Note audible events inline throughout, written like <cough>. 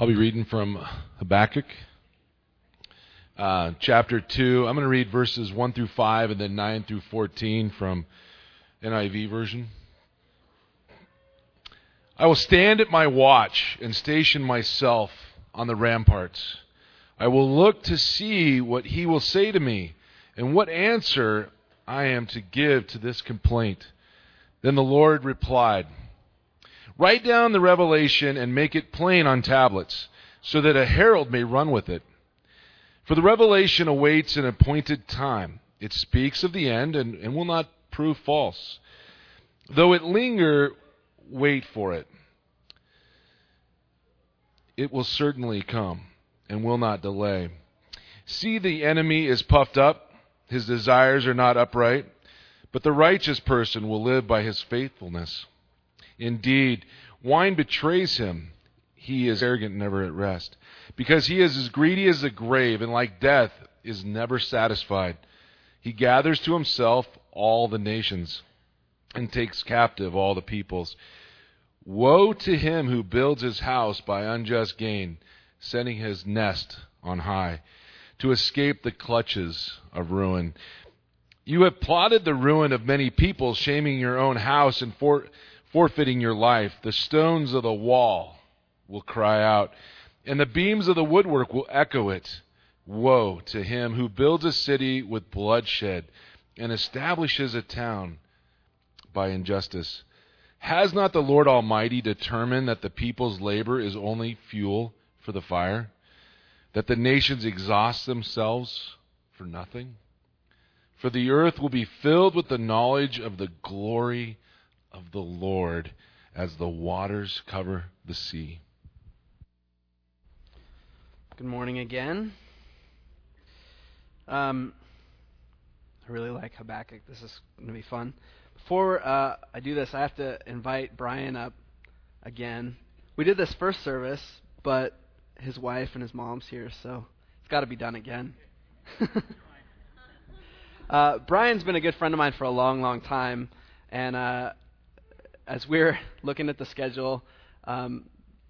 I'll be reading from Habakkuk, uh, chapter 2. I'm going to read verses 1 through 5 and then 9 through 14 from NIV version. I will stand at my watch and station myself on the ramparts. I will look to see what he will say to me and what answer I am to give to this complaint. Then the Lord replied, Write down the revelation and make it plain on tablets, so that a herald may run with it. For the revelation awaits an appointed time. It speaks of the end and, and will not prove false. Though it linger, wait for it. It will certainly come and will not delay. See, the enemy is puffed up, his desires are not upright, but the righteous person will live by his faithfulness. Indeed, wine betrays him. He is arrogant, never at rest, because he is as greedy as the grave, and like death is never satisfied. He gathers to himself all the nations and takes captive all the peoples. Woe to him who builds his house by unjust gain, setting his nest on high, to escape the clutches of ruin. You have plotted the ruin of many people, shaming your own house and for, forfeiting your life. The stones of the wall will cry out, and the beams of the woodwork will echo it. Woe to him who builds a city with bloodshed and establishes a town by injustice. Has not the Lord Almighty determined that the people's labor is only fuel for the fire? That the nations exhaust themselves for nothing? For the earth will be filled with the knowledge of the glory of the Lord as the waters cover the sea. Good morning again. Um, I really like Habakkuk. This is going to be fun. Before uh, I do this, I have to invite Brian up again. We did this first service, but his wife and his mom's here, so it's got to be done again. <laughs> uh, Brian's been a good friend of mine for a long, long time, and uh, as we're <laughs> looking at the schedule, um,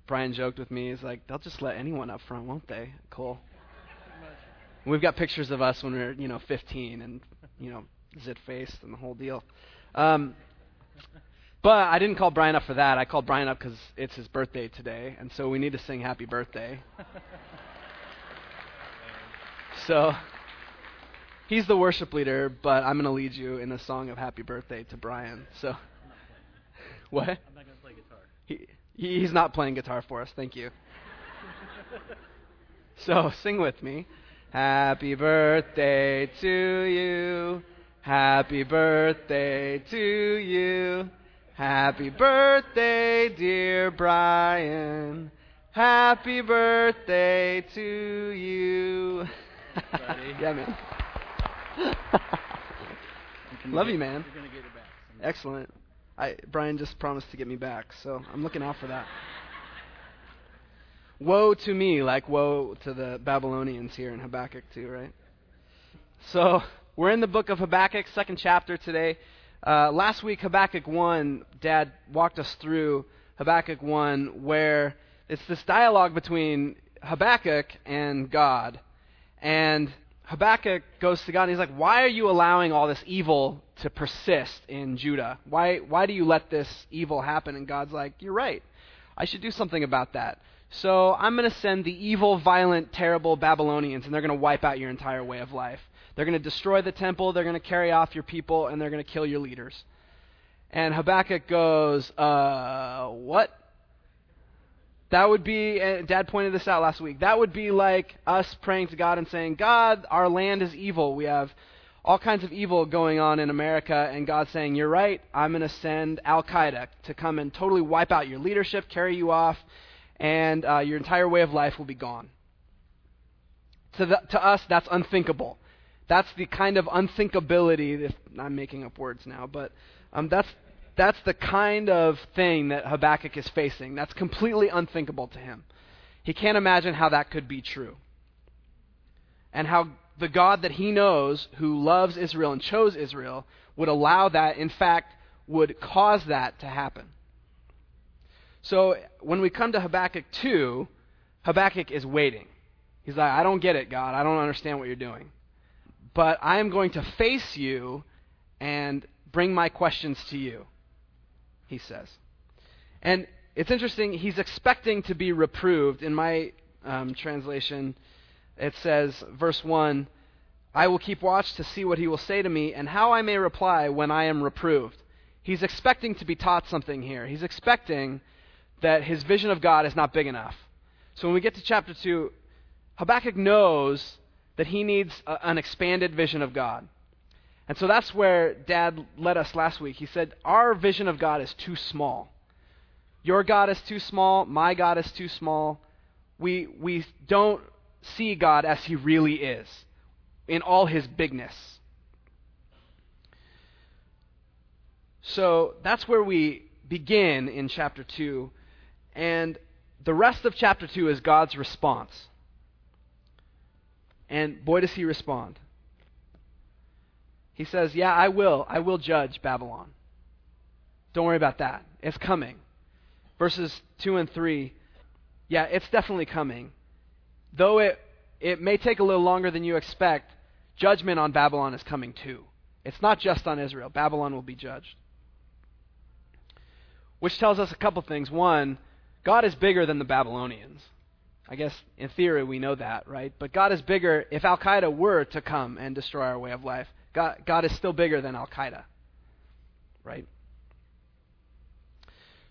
Brian joked with me. He's like, "They'll just let anyone up front, won't they?" Cool. We've got pictures of us when we are you know, 15 and, you know, zit faced and the whole deal. Um, but I didn't call Brian up for that. I called Brian up because it's his birthday today, and so we need to sing Happy Birthday. <laughs> so he's the worship leader, but I'm going to lead you in a song of Happy Birthday to Brian. So. What? I'm not going to play guitar. He, he's not playing guitar for us. Thank you. <laughs> so sing with me. Happy birthday to you. Happy birthday to you. Happy birthday, dear Brian. Happy birthday to you. <laughs> yeah, man. Love get, you, man. You're going to get it back. Excellent. I, Brian just promised to get me back, so I'm looking out for that. Woe to me, like woe to the Babylonians here in Habakkuk 2, right? So, we're in the book of Habakkuk, second chapter today. Uh, last week, Habakkuk 1, Dad walked us through Habakkuk 1, where it's this dialogue between Habakkuk and God. And Habakkuk goes to God and he's like, Why are you allowing all this evil to persist in Judah? Why, why do you let this evil happen? And God's like, You're right. I should do something about that. So I'm going to send the evil, violent, terrible Babylonians, and they're going to wipe out your entire way of life. They're going to destroy the temple, they're going to carry off your people, and they're going to kill your leaders. And Habakkuk goes, Uh, what? That would be, Dad pointed this out last week, that would be like us praying to God and saying, God, our land is evil. We have all kinds of evil going on in America, and God saying, You're right, I'm going to send Al Qaeda to come and totally wipe out your leadership, carry you off, and uh, your entire way of life will be gone. To, the, to us, that's unthinkable. That's the kind of unthinkability, if I'm making up words now, but um, that's that's the kind of thing that Habakkuk is facing. That's completely unthinkable to him. He can't imagine how that could be true. And how the God that he knows, who loves Israel and chose Israel, would allow that, in fact, would cause that to happen. So when we come to Habakkuk 2, Habakkuk is waiting. He's like, I don't get it, God. I don't understand what you're doing. But I am going to face you and bring my questions to you, he says. And it's interesting, he's expecting to be reproved. In my um, translation, it says, verse 1 I will keep watch to see what he will say to me and how I may reply when I am reproved. He's expecting to be taught something here. He's expecting that his vision of God is not big enough. So when we get to chapter 2, Habakkuk knows that he needs a, an expanded vision of God. And so that's where Dad led us last week. He said, Our vision of God is too small. Your God is too small. My God is too small. We, we don't see God as he really is in all his bigness. So that's where we begin in chapter 2. And the rest of chapter 2 is God's response. And boy, does he respond. He says, Yeah, I will. I will judge Babylon. Don't worry about that. It's coming. Verses 2 and 3, yeah, it's definitely coming. Though it, it may take a little longer than you expect, judgment on Babylon is coming too. It's not just on Israel. Babylon will be judged. Which tells us a couple things. One, God is bigger than the Babylonians. I guess in theory we know that, right? But God is bigger. If Al Qaeda were to come and destroy our way of life, God, God is still bigger than Al Qaeda, right?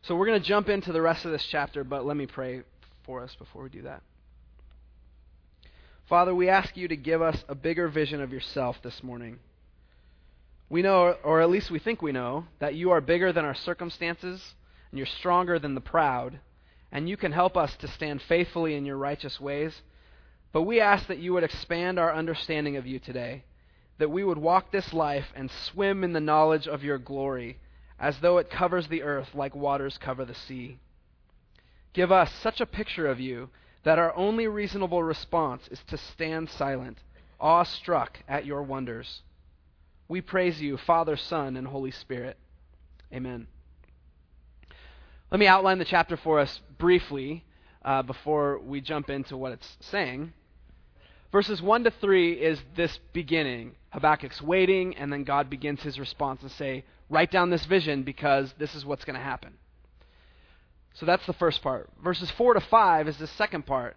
So we're going to jump into the rest of this chapter, but let me pray for us before we do that. Father, we ask you to give us a bigger vision of yourself this morning. We know, or at least we think we know, that you are bigger than our circumstances, and you're stronger than the proud, and you can help us to stand faithfully in your righteous ways. But we ask that you would expand our understanding of you today, that we would walk this life and swim in the knowledge of your glory, as though it covers the earth like waters cover the sea. Give us such a picture of you that our only reasonable response is to stand silent, awestruck at your wonders. We praise you, Father, Son, and Holy Spirit. Amen. Let me outline the chapter for us briefly uh, before we jump into what it's saying. Verses 1 to 3 is this beginning. Habakkuk's waiting, and then God begins his response and say, Write down this vision because this is what's going to happen. So that's the first part. Verses 4 to 5 is the second part.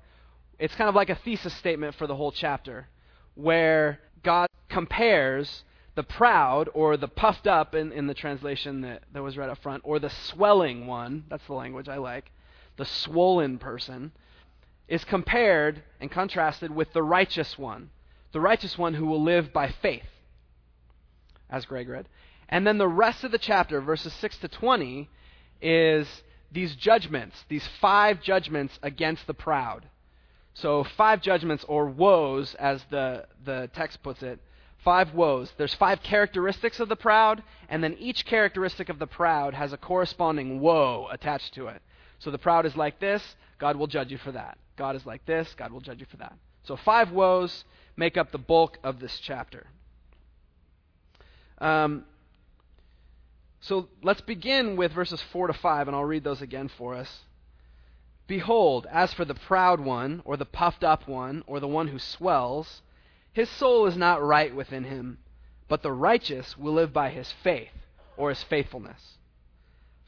It's kind of like a thesis statement for the whole chapter, where God compares the proud or the puffed up in, in the translation that, that was read up front, or the swelling one, that's the language I like, the swollen person, is compared and contrasted with the righteous one, the righteous one who will live by faith, as Greg read. And then the rest of the chapter, verses 6 to 20, is these judgments, these five judgments against the proud. So, five judgments, or woes, as the, the text puts it. Five woes. There's five characteristics of the proud, and then each characteristic of the proud has a corresponding woe attached to it. So, the proud is like this, God will judge you for that. God is like this, God will judge you for that. So, five woes make up the bulk of this chapter. Um, so let's begin with verses 4 to 5, and I'll read those again for us. Behold, as for the proud one, or the puffed up one, or the one who swells, his soul is not right within him, but the righteous will live by his faith, or his faithfulness.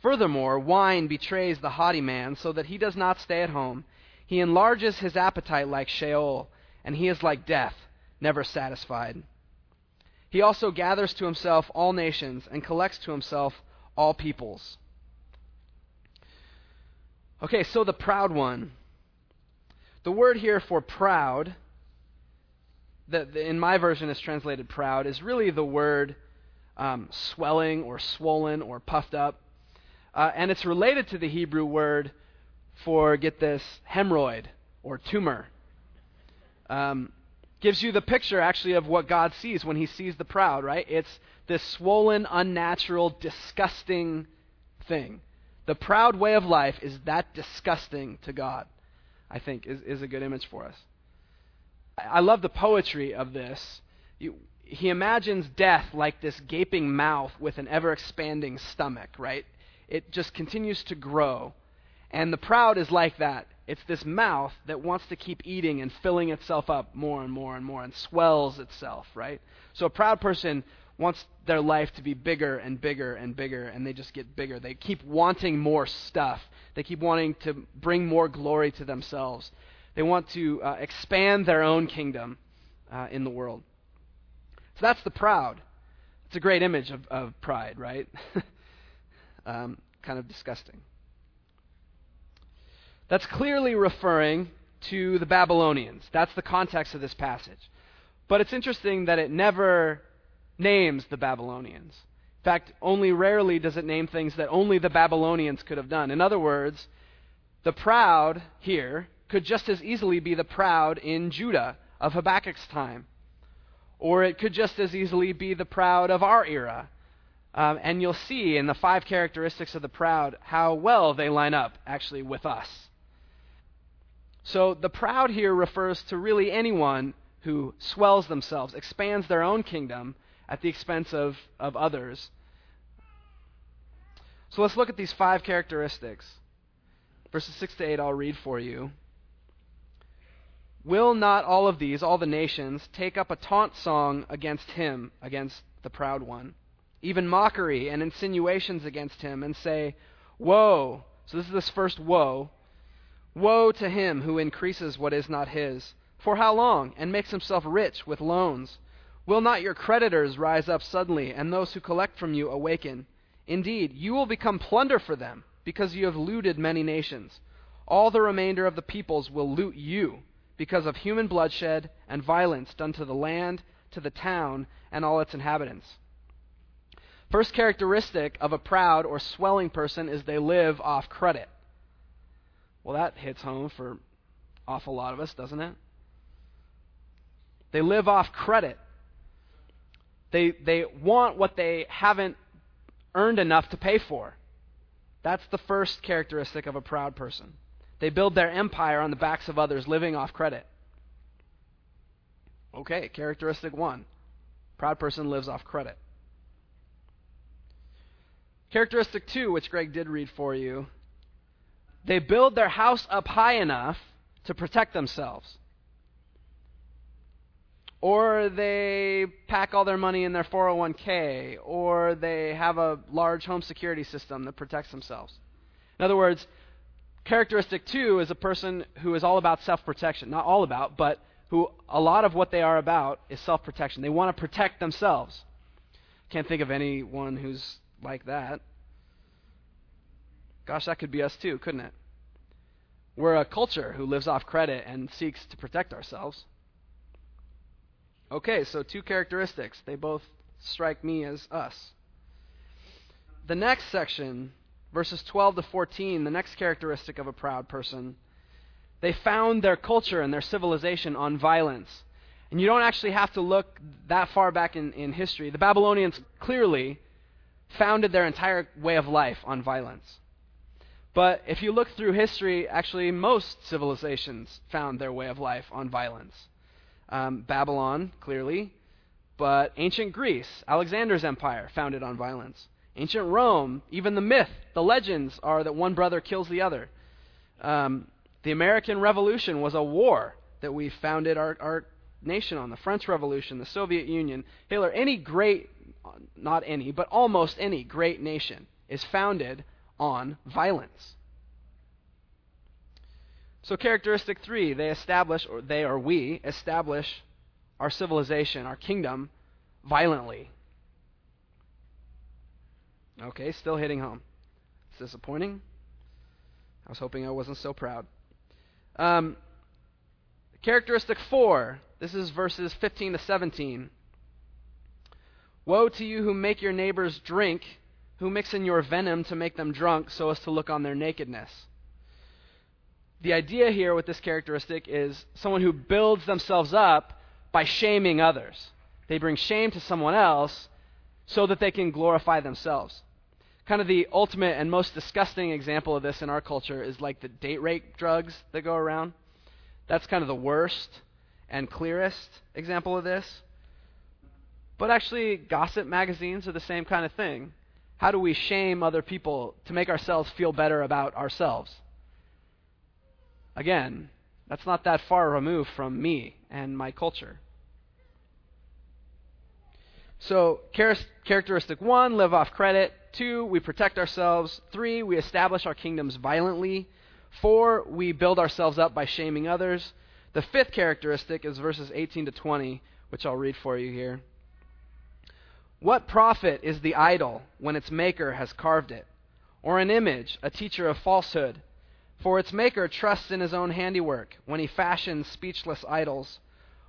Furthermore, wine betrays the haughty man, so that he does not stay at home. He enlarges his appetite like Sheol, and he is like death, never satisfied. He also gathers to himself all nations and collects to himself all peoples. Okay, so the proud one. The word here for proud, that in my version is translated proud, is really the word um, swelling or swollen or puffed up. Uh, and it's related to the Hebrew word for, get this, hemorrhoid or tumor. Um, gives you the picture actually of what God sees when he sees the proud, right? It's this swollen, unnatural, disgusting thing. The proud way of life is that disgusting to God, I think, is, is a good image for us. I love the poetry of this. You, he imagines death like this gaping mouth with an ever expanding stomach, right? It just continues to grow. And the proud is like that. It's this mouth that wants to keep eating and filling itself up more and more and more and swells itself, right? So a proud person wants their life to be bigger and bigger and bigger, and they just get bigger. They keep wanting more stuff. They keep wanting to bring more glory to themselves. They want to uh, expand their own kingdom uh, in the world. So that's the proud. It's a great image of, of pride, right? <laughs> um, kind of disgusting. That's clearly referring to the Babylonians. That's the context of this passage. But it's interesting that it never names the Babylonians. In fact, only rarely does it name things that only the Babylonians could have done. In other words, the proud here could just as easily be the proud in Judah of Habakkuk's time. Or it could just as easily be the proud of our era. Um, and you'll see in the five characteristics of the proud how well they line up actually with us. So the proud here refers to really anyone who swells themselves, expands their own kingdom at the expense of, of others. So let's look at these five characteristics. Verses 6 to 8, I'll read for you. Will not all of these, all the nations, take up a taunt song against him, against the proud one? Even mockery and insinuations against him, and say, Woe! So this is this first woe. Woe to him who increases what is not his. For how long? And makes himself rich with loans. Will not your creditors rise up suddenly, and those who collect from you awaken? Indeed, you will become plunder for them, because you have looted many nations. All the remainder of the peoples will loot you, because of human bloodshed and violence done to the land, to the town, and all its inhabitants. First characteristic of a proud or swelling person is they live off credit. Well, that hits home for awful lot of us, doesn't it? They live off credit. They, they want what they haven't earned enough to pay for. That's the first characteristic of a proud person. They build their empire on the backs of others, living off credit. Okay, characteristic one proud person lives off credit. Characteristic two, which Greg did read for you, they build their house up high enough to protect themselves or they pack all their money in their 401k, or they have a large home security system that protects themselves. In other words, characteristic two is a person who is all about self protection. Not all about, but who a lot of what they are about is self protection. They want to protect themselves. Can't think of anyone who's like that. Gosh, that could be us too, couldn't it? We're a culture who lives off credit and seeks to protect ourselves. Okay, so two characteristics. They both strike me as us. The next section, verses 12 to 14, the next characteristic of a proud person, they found their culture and their civilization on violence. And you don't actually have to look that far back in, in history. The Babylonians clearly founded their entire way of life on violence. But if you look through history, actually, most civilizations found their way of life on violence um, Babylon, clearly, but ancient Greece, Alexander's empire, founded on violence. Ancient Rome, even the myth, the legends are that one brother kills the other. Um, the American Revolution was a war that we founded our, our nation on. The French Revolution, the Soviet Union, Hitler, any great, not any, but almost any great nation is founded on violence. So, characteristic three, they establish, or they or we establish our civilization, our kingdom, violently. Okay, still hitting home. It's disappointing. I was hoping I wasn't so proud. Um, characteristic four, this is verses 15 to 17. Woe to you who make your neighbors drink, who mix in your venom to make them drunk so as to look on their nakedness the idea here with this characteristic is someone who builds themselves up by shaming others. They bring shame to someone else so that they can glorify themselves. Kind of the ultimate and most disgusting example of this in our culture is like the date rape drugs that go around. That's kind of the worst and clearest example of this. But actually, gossip magazines are the same kind of thing. How do we shame other people to make ourselves feel better about ourselves? Again, that's not that far removed from me and my culture. So, characteristic one, live off credit. Two, we protect ourselves. Three, we establish our kingdoms violently. Four, we build ourselves up by shaming others. The fifth characteristic is verses 18 to 20, which I'll read for you here. What profit is the idol when its maker has carved it? Or an image, a teacher of falsehood? For its maker trusts in his own handiwork when he fashions speechless idols.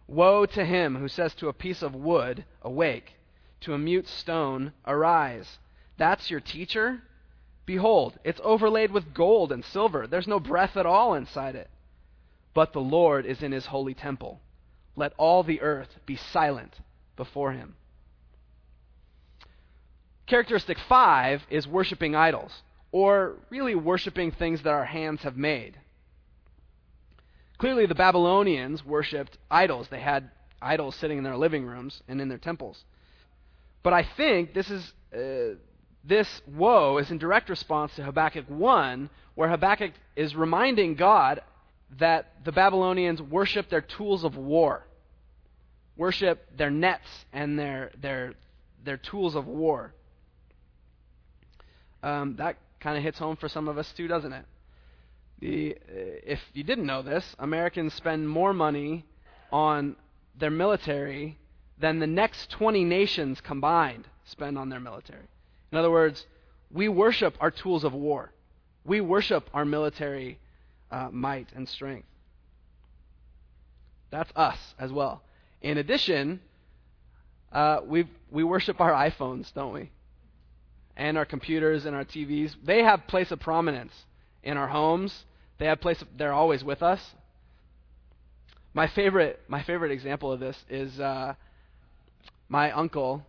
Woe to him who says to a piece of wood, Awake to a mute stone, Arise. That's your teacher? Behold, it's overlaid with gold and silver. There's no breath at all inside it. But the Lord is in his holy temple. Let all the earth be silent before him. Characteristic five is worshiping idols, or really worshiping things that our hands have made. Clearly, the Babylonians worshipped idols. They had idols sitting in their living rooms and in their temples. But I think this is uh, this woe is in direct response to Habakkuk 1, where Habakkuk is reminding God that the Babylonians worship their tools of war, worship their nets and their their their tools of war. Um, that kind of hits home for some of us too, doesn't it? The, if you didn't know this, Americans spend more money on their military than the next 20 nations combined spend on their military. In other words, we worship our tools of war. We worship our military uh, might and strength. That's us as well. In addition, uh, we we worship our iPhones, don't we? And our computers and our TVs. They have place of prominence in our homes. They have place. Of, they're always with us. My favorite my favorite example of this is uh, my uncle,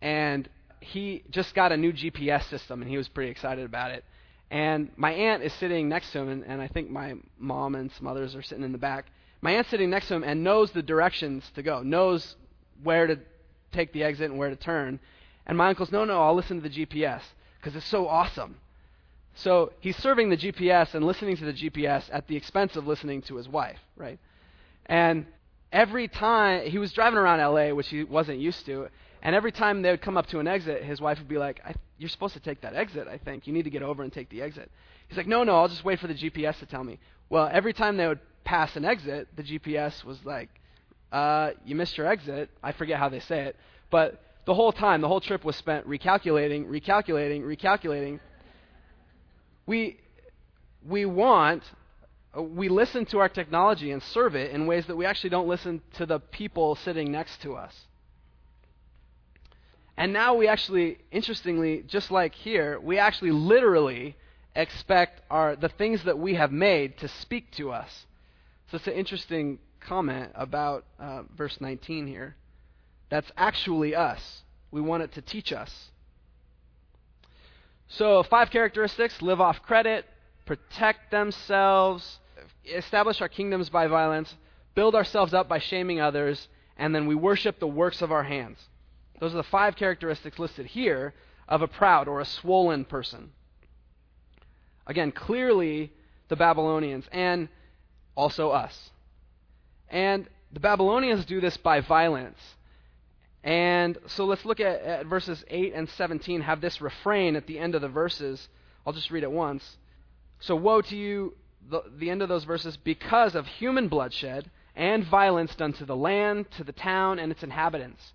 and he just got a new GPS system, and he was pretty excited about it. And my aunt is sitting next to him, and, and I think my mom and some others are sitting in the back. My aunt's sitting next to him and knows the directions to go, knows where to take the exit and where to turn. And my uncle's, no, no, I'll listen to the GPS because it's so awesome. So he's serving the GPS and listening to the GPS at the expense of listening to his wife, right? And every time he was driving around LA, which he wasn't used to, and every time they would come up to an exit, his wife would be like, You're supposed to take that exit, I think. You need to get over and take the exit. He's like, No, no, I'll just wait for the GPS to tell me. Well, every time they would pass an exit, the GPS was like, uh, You missed your exit. I forget how they say it. But the whole time, the whole trip was spent recalculating, recalculating, recalculating. We, we want, we listen to our technology and serve it in ways that we actually don't listen to the people sitting next to us. And now we actually, interestingly, just like here, we actually literally expect our, the things that we have made to speak to us. So it's an interesting comment about uh, verse 19 here. That's actually us. We want it to teach us. So, five characteristics live off credit, protect themselves, establish our kingdoms by violence, build ourselves up by shaming others, and then we worship the works of our hands. Those are the five characteristics listed here of a proud or a swollen person. Again, clearly the Babylonians and also us. And the Babylonians do this by violence. And so let's look at, at, verses 8 and 17, have this refrain at the end of the verses. I'll just read it once. So, woe to you, the, the end of those verses, because of human bloodshed and violence done to the land, to the town, and its inhabitants.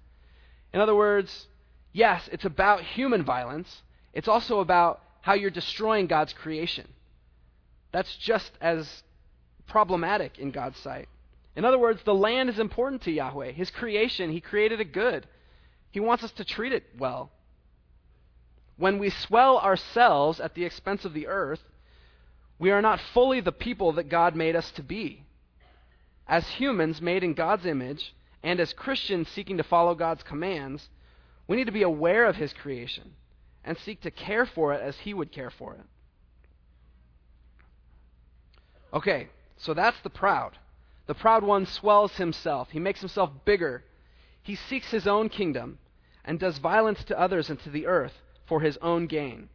In other words, yes, it's about human violence, it's also about how you're destroying God's creation. That's just as problematic in God's sight. In other words, the land is important to Yahweh. His creation, He created it good. He wants us to treat it well. When we swell ourselves at the expense of the earth, we are not fully the people that God made us to be. As humans made in God's image, and as Christians seeking to follow God's commands, we need to be aware of His creation and seek to care for it as He would care for it. Okay, so that's the proud. The proud one swells himself, he makes himself bigger. He seeks his own kingdom and does violence to others and to the earth for his own gain.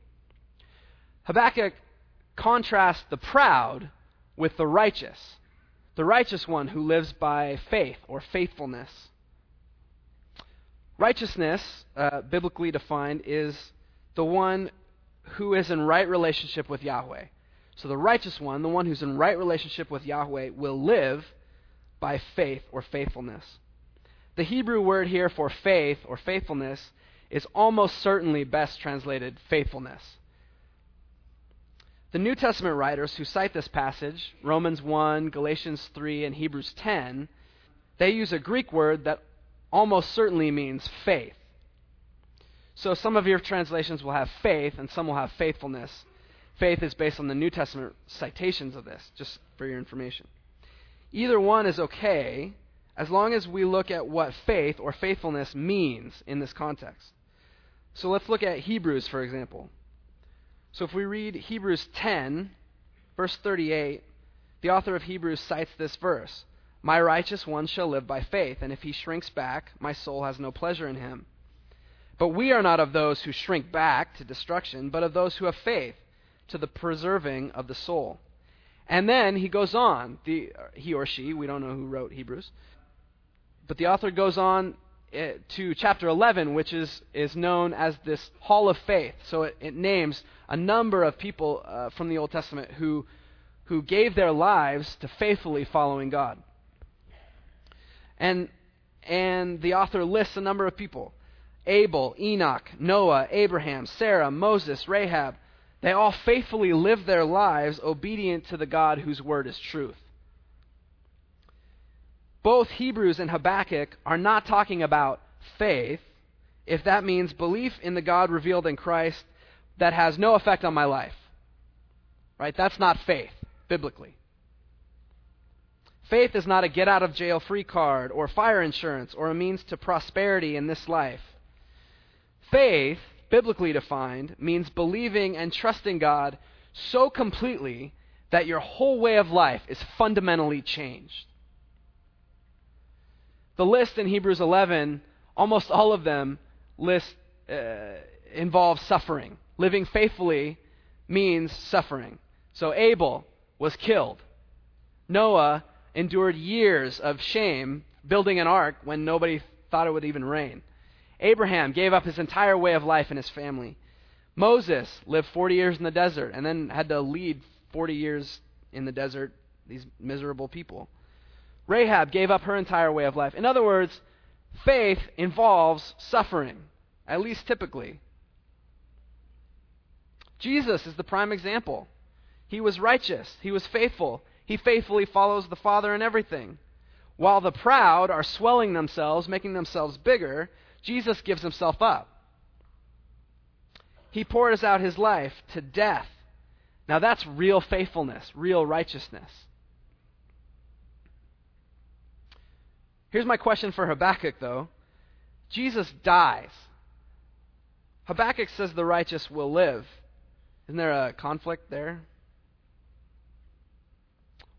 Habakkuk contrasts the proud with the righteous, the righteous one who lives by faith or faithfulness. Righteousness, uh, biblically defined, is the one who is in right relationship with Yahweh. So the righteous one, the one who's in right relationship with Yahweh, will live by faith or faithfulness. The Hebrew word here for faith or faithfulness is almost certainly best translated faithfulness. The New Testament writers who cite this passage, Romans 1, Galatians 3, and Hebrews 10, they use a Greek word that almost certainly means faith. So some of your translations will have faith and some will have faithfulness. Faith is based on the New Testament citations of this, just for your information. Either one is okay as long as we look at what faith or faithfulness means in this context. So let's look at Hebrews, for example. So if we read Hebrews 10, verse 38, the author of Hebrews cites this verse My righteous one shall live by faith, and if he shrinks back, my soul has no pleasure in him. But we are not of those who shrink back to destruction, but of those who have faith to the preserving of the soul. And then he goes on, the, he or she, we don't know who wrote Hebrews, but the author goes on eh, to chapter 11, which is, is known as this Hall of Faith. So it, it names a number of people uh, from the Old Testament who, who gave their lives to faithfully following God. And, and the author lists a number of people Abel, Enoch, Noah, Abraham, Sarah, Moses, Rahab. They all faithfully live their lives obedient to the God whose word is truth both Hebrews and Habakkuk are not talking about faith, if that means belief in the God revealed in Christ that has no effect on my life. Right? That's not faith, biblically. Faith is not a get out of jail free card or fire insurance or a means to prosperity in this life. Faith, biblically defined, means believing and trusting God so completely that your whole way of life is fundamentally changed. The list in Hebrews 11, almost all of them list uh, involve suffering. Living faithfully means suffering. So Abel was killed. Noah endured years of shame building an ark when nobody thought it would even rain. Abraham gave up his entire way of life and his family. Moses lived 40 years in the desert and then had to lead 40 years in the desert, these miserable people. Rahab gave up her entire way of life. In other words, faith involves suffering, at least typically. Jesus is the prime example. He was righteous, he was faithful, he faithfully follows the Father in everything. While the proud are swelling themselves, making themselves bigger, Jesus gives himself up. He pours out his life to death. Now that's real faithfulness, real righteousness. Here's my question for Habakkuk, though Jesus dies. Habakkuk says the righteous will live. Isn't there a conflict there?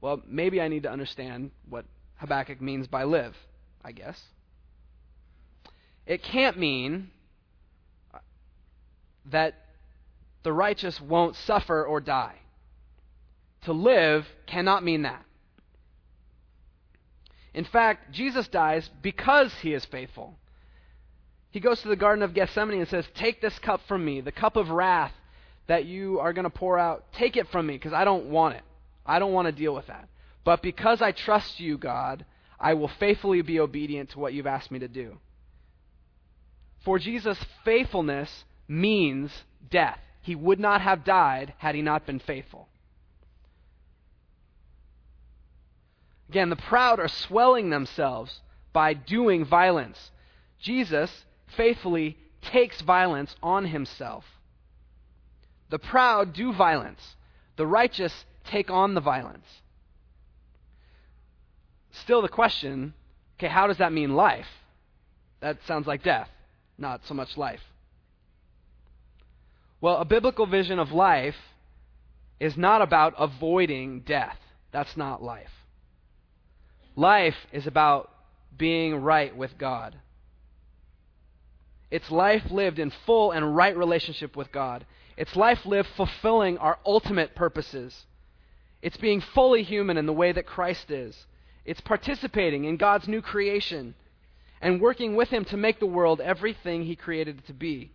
Well, maybe I need to understand what Habakkuk means by live, I guess. It can't mean that the righteous won't suffer or die. To live cannot mean that. In fact, Jesus dies because he is faithful. He goes to the Garden of Gethsemane and says, Take this cup from me, the cup of wrath that you are going to pour out. Take it from me because I don't want it. I don't want to deal with that. But because I trust you, God, I will faithfully be obedient to what you've asked me to do. For Jesus' faithfulness means death. He would not have died had he not been faithful. Again, the proud are swelling themselves by doing violence. Jesus faithfully takes violence on himself. The proud do violence, the righteous take on the violence. Still, the question okay, how does that mean life? That sounds like death, not so much life. Well, a biblical vision of life is not about avoiding death. That's not life. Life is about being right with God. It's life lived in full and right relationship with God. It's life lived fulfilling our ultimate purposes. It's being fully human in the way that Christ is. It's participating in God's new creation and working with Him to make the world everything He created it to be.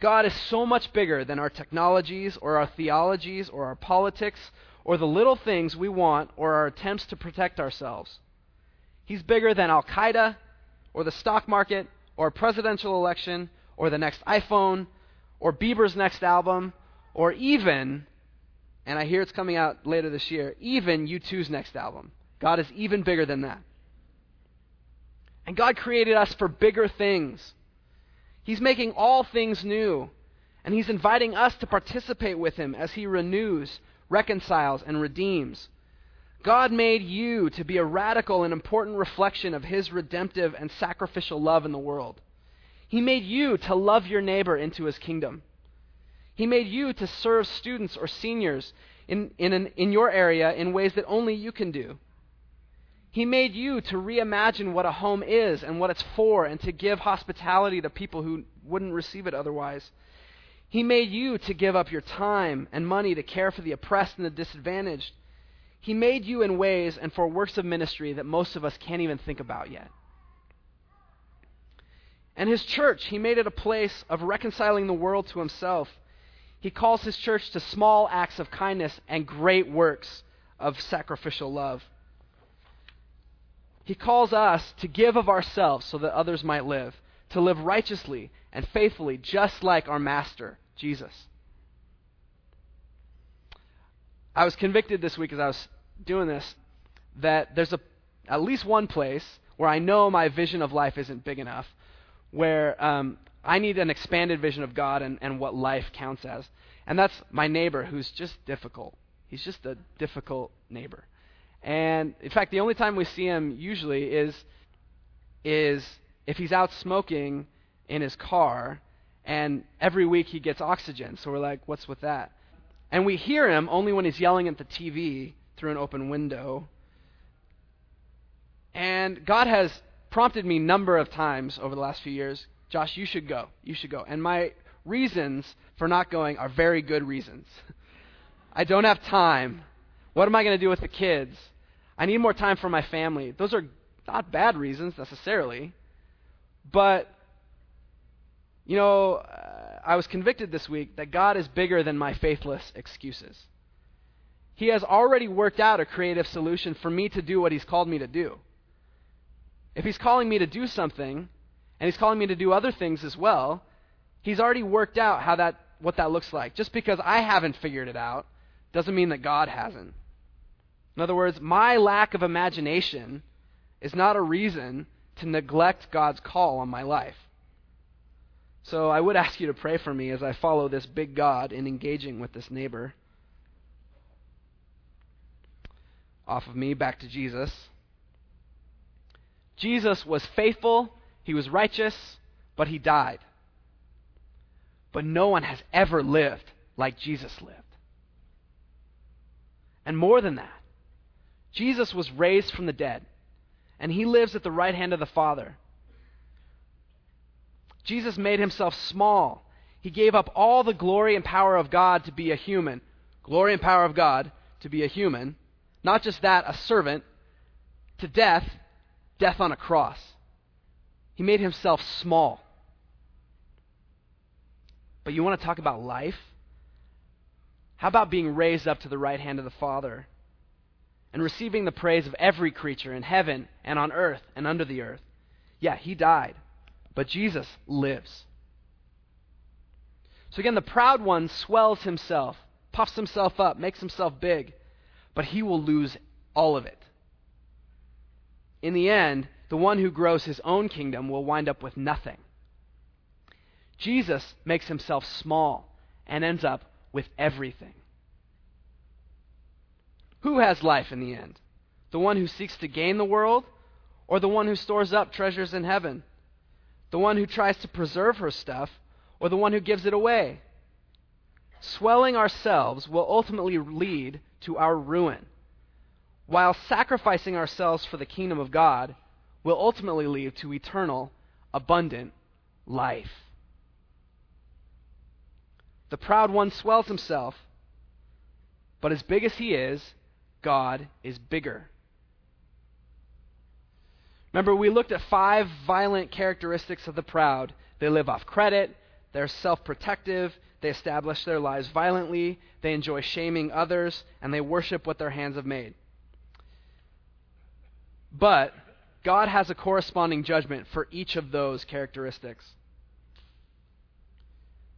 God is so much bigger than our technologies or our theologies or our politics or the little things we want or our attempts to protect ourselves. He's bigger than Al Qaeda or the stock market or a presidential election or the next iPhone or Bieber's next album or even, and I hear it's coming out later this year, even U2's next album. God is even bigger than that. And God created us for bigger things. He's making all things new. And He's inviting us to participate with Him as He renews, reconciles, and redeems. God made you to be a radical and important reflection of His redemptive and sacrificial love in the world. He made you to love your neighbor into His kingdom. He made you to serve students or seniors in, in, an, in your area in ways that only you can do. He made you to reimagine what a home is and what it's for and to give hospitality to people who wouldn't receive it otherwise. He made you to give up your time and money to care for the oppressed and the disadvantaged. He made you in ways and for works of ministry that most of us can't even think about yet. And his church, he made it a place of reconciling the world to himself. He calls his church to small acts of kindness and great works of sacrificial love. He calls us to give of ourselves so that others might live, to live righteously and faithfully, just like our Master, Jesus. I was convicted this week as I was doing this that there's a, at least one place where I know my vision of life isn't big enough, where um, I need an expanded vision of God and, and what life counts as. And that's my neighbor who's just difficult. He's just a difficult neighbor. And in fact, the only time we see him usually is is if he's out smoking in his car and every week he gets oxygen. So we're like, what's with that? And we hear him only when he's yelling at the TV through an open window. And God has prompted me number of times over the last few years, Josh, you should go. You should go. And my reasons for not going are very good reasons. <laughs> I don't have time. What am I going to do with the kids? I need more time for my family. Those are not bad reasons necessarily. But, you know, uh, I was convicted this week that God is bigger than my faithless excuses. He has already worked out a creative solution for me to do what He's called me to do. If He's calling me to do something, and He's calling me to do other things as well, He's already worked out how that, what that looks like. Just because I haven't figured it out doesn't mean that God hasn't. In other words, my lack of imagination is not a reason to neglect God's call on my life. So I would ask you to pray for me as I follow this big God in engaging with this neighbor. Off of me, back to Jesus. Jesus was faithful, he was righteous, but he died. But no one has ever lived like Jesus lived. And more than that, Jesus was raised from the dead, and he lives at the right hand of the Father. Jesus made himself small. He gave up all the glory and power of God to be a human. Glory and power of God to be a human. Not just that, a servant to death, death on a cross. He made himself small. But you want to talk about life? How about being raised up to the right hand of the Father? And receiving the praise of every creature in heaven and on earth and under the earth. Yeah, he died, but Jesus lives. So again, the proud one swells himself, puffs himself up, makes himself big, but he will lose all of it. In the end, the one who grows his own kingdom will wind up with nothing. Jesus makes himself small and ends up with everything. Who has life in the end? The one who seeks to gain the world, or the one who stores up treasures in heaven? The one who tries to preserve her stuff, or the one who gives it away? Swelling ourselves will ultimately lead to our ruin, while sacrificing ourselves for the kingdom of God will ultimately lead to eternal, abundant life. The proud one swells himself, But as big as he is, God is bigger. Remember, we looked at five violent characteristics of the proud. They live off credit, they're self protective, they establish their lives violently, they enjoy shaming others, and they worship what their hands have made. But God has a corresponding judgment for each of those characteristics.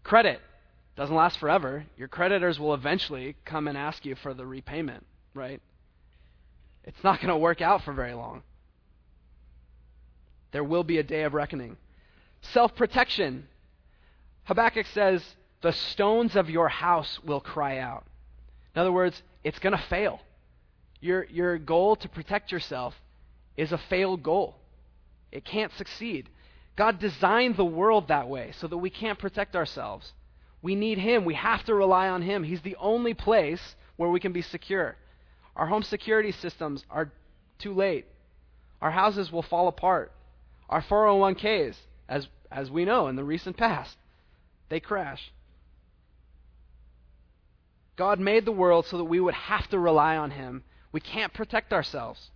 Credit doesn't last forever. Your creditors will eventually come and ask you for the repayment, right? It's not going to work out for very long. There will be a day of reckoning. Self protection. Habakkuk says, The stones of your house will cry out. In other words, it's going to fail. Your, your goal to protect yourself is a failed goal, it can't succeed. God designed the world that way so that we can't protect ourselves. We need Him. We have to rely on Him. He's the only place where we can be secure. Our home security systems are too late. Our houses will fall apart. Our 401ks, as, as we know in the recent past, they crash. God made the world so that we would have to rely on Him. We can't protect ourselves.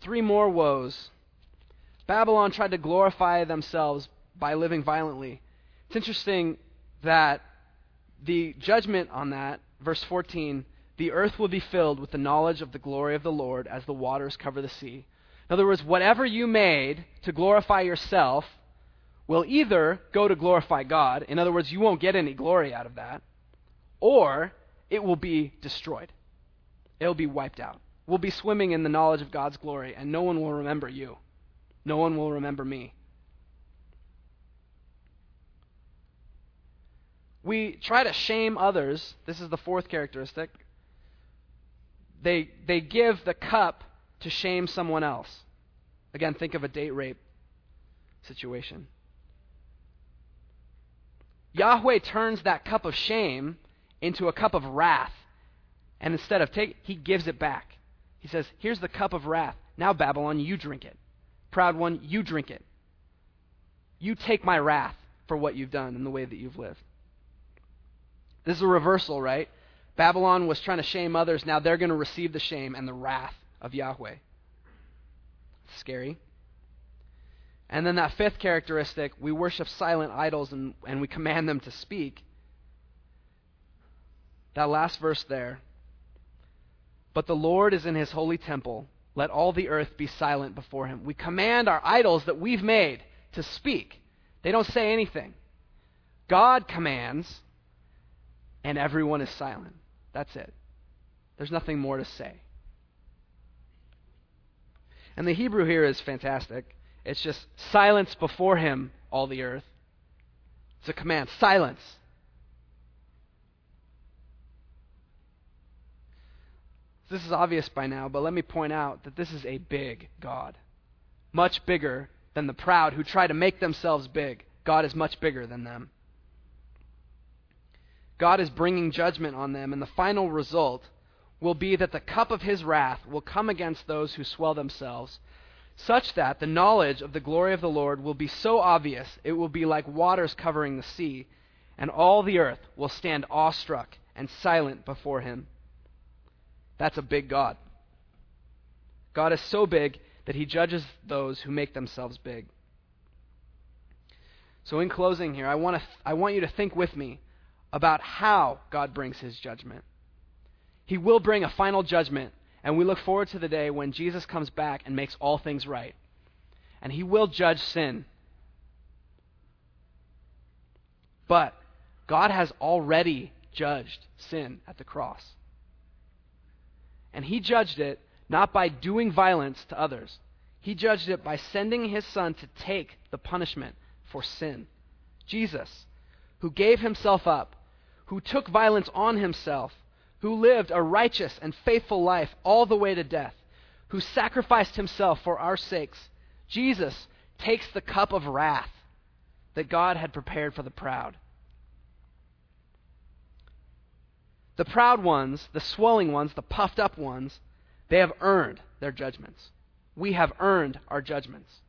Three more woes. Babylon tried to glorify themselves by living violently. It's interesting that the judgment on that, verse 14, the earth will be filled with the knowledge of the glory of the Lord as the waters cover the sea. In other words, whatever you made to glorify yourself will either go to glorify God, in other words, you won't get any glory out of that, or it will be destroyed. It will be wiped out. We'll be swimming in the knowledge of God's glory, and no one will remember you. No one will remember me. We try to shame others. This is the fourth characteristic. They, they give the cup to shame someone else. Again, think of a date rape situation. Yahweh turns that cup of shame into a cup of wrath. And instead of take, he gives it back. He says, Here's the cup of wrath. Now, Babylon, you drink it. Proud one, you drink it. You take my wrath for what you've done and the way that you've lived. This is a reversal, right? Babylon was trying to shame others. Now they're going to receive the shame and the wrath of Yahweh. Scary. And then that fifth characteristic, we worship silent idols and, and we command them to speak. That last verse there. But the Lord is in his holy temple. Let all the earth be silent before him. We command our idols that we've made to speak. They don't say anything. God commands, and everyone is silent. That's it. There's nothing more to say. And the Hebrew here is fantastic. It's just silence before him, all the earth. It's a command silence. This is obvious by now, but let me point out that this is a big God. Much bigger than the proud who try to make themselves big. God is much bigger than them. God is bringing judgment on them, and the final result will be that the cup of his wrath will come against those who swell themselves, such that the knowledge of the glory of the Lord will be so obvious it will be like waters covering the sea, and all the earth will stand awestruck and silent before him. That's a big God. God is so big that he judges those who make themselves big. So, in closing here, I want, to I want you to think with me about how God brings his judgment. He will bring a final judgment, and we look forward to the day when Jesus comes back and makes all things right. And he will judge sin. But God has already judged sin at the cross. And he judged it not by doing violence to others. He judged it by sending his son to take the punishment for sin. Jesus, who gave himself up, who took violence on himself, who lived a righteous and faithful life all the way to death, who sacrificed himself for our sakes, Jesus takes the cup of wrath that God had prepared for the proud. The proud ones, the swelling ones, the puffed up ones, they have earned their judgments. We have earned our judgments.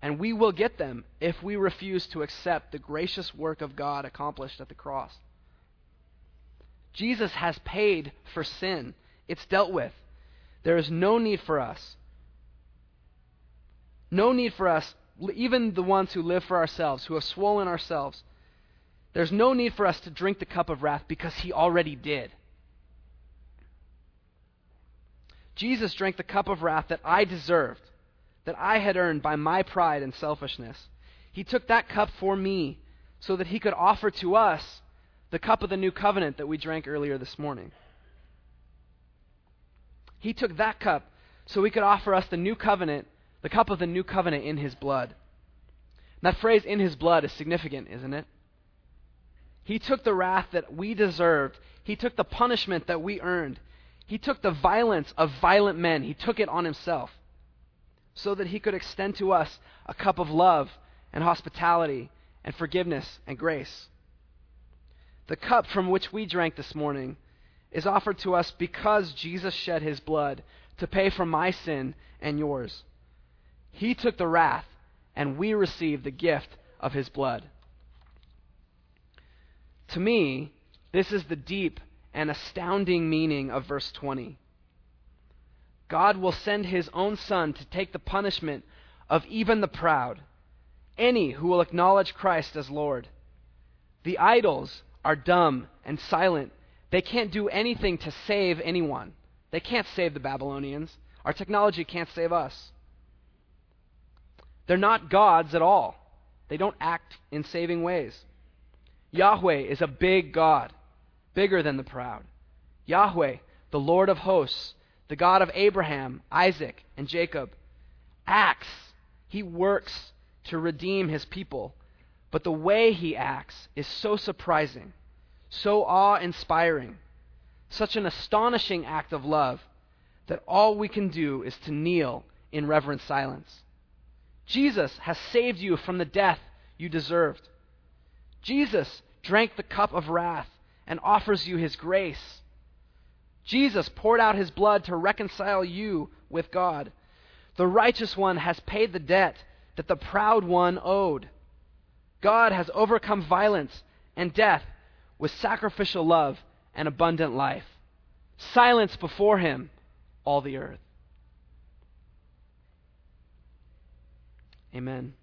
And we will get them if we refuse to accept the gracious work of God accomplished at the cross. Jesus has paid for sin, it's dealt with. There is no need for us. No need for us, even the ones who live for ourselves, who have swollen ourselves. There's no need for us to drink the cup of wrath because he already did. Jesus drank the cup of wrath that I deserved, that I had earned by my pride and selfishness. He took that cup for me so that he could offer to us the cup of the new covenant that we drank earlier this morning. He took that cup so he could offer us the new covenant, the cup of the new covenant in his blood. That phrase, in his blood, is significant, isn't it? He took the wrath that we deserved, he took the punishment that we earned, he took the violence of violent men, he took it on himself so that he could extend to us a cup of love and hospitality and forgiveness and grace. The cup from which we drank this morning is offered to us because Jesus shed his blood to pay for my sin and yours. He took the wrath, and we received the gift of his blood. To me, this is the deep and astounding meaning of verse 20. God will send his own Son to take the punishment of even the proud, any who will acknowledge Christ as Lord. The idols are dumb and silent. They can't do anything to save anyone. They can't save the Babylonians. Our technology can't save us. They're not gods at all. They don't act in saving ways. Yahweh is a big God bigger than the proud. Yahweh, the Lord of hosts, the God of Abraham, Isaac, and Jacob, acts, he works to redeem his people. But the way he acts is so surprising, so awe inspiring, such an astonishing act of love that all we can do is to kneel in reverent silence. Jesus has saved you from the death you deserved. Jesus drank the cup of wrath and offers you his grace. Jesus poured out his blood to reconcile you with God. The righteous one has paid the debt that the proud one owed. God has overcome violence and death with sacrificial love and abundant life. Silence before him all the earth. Amen.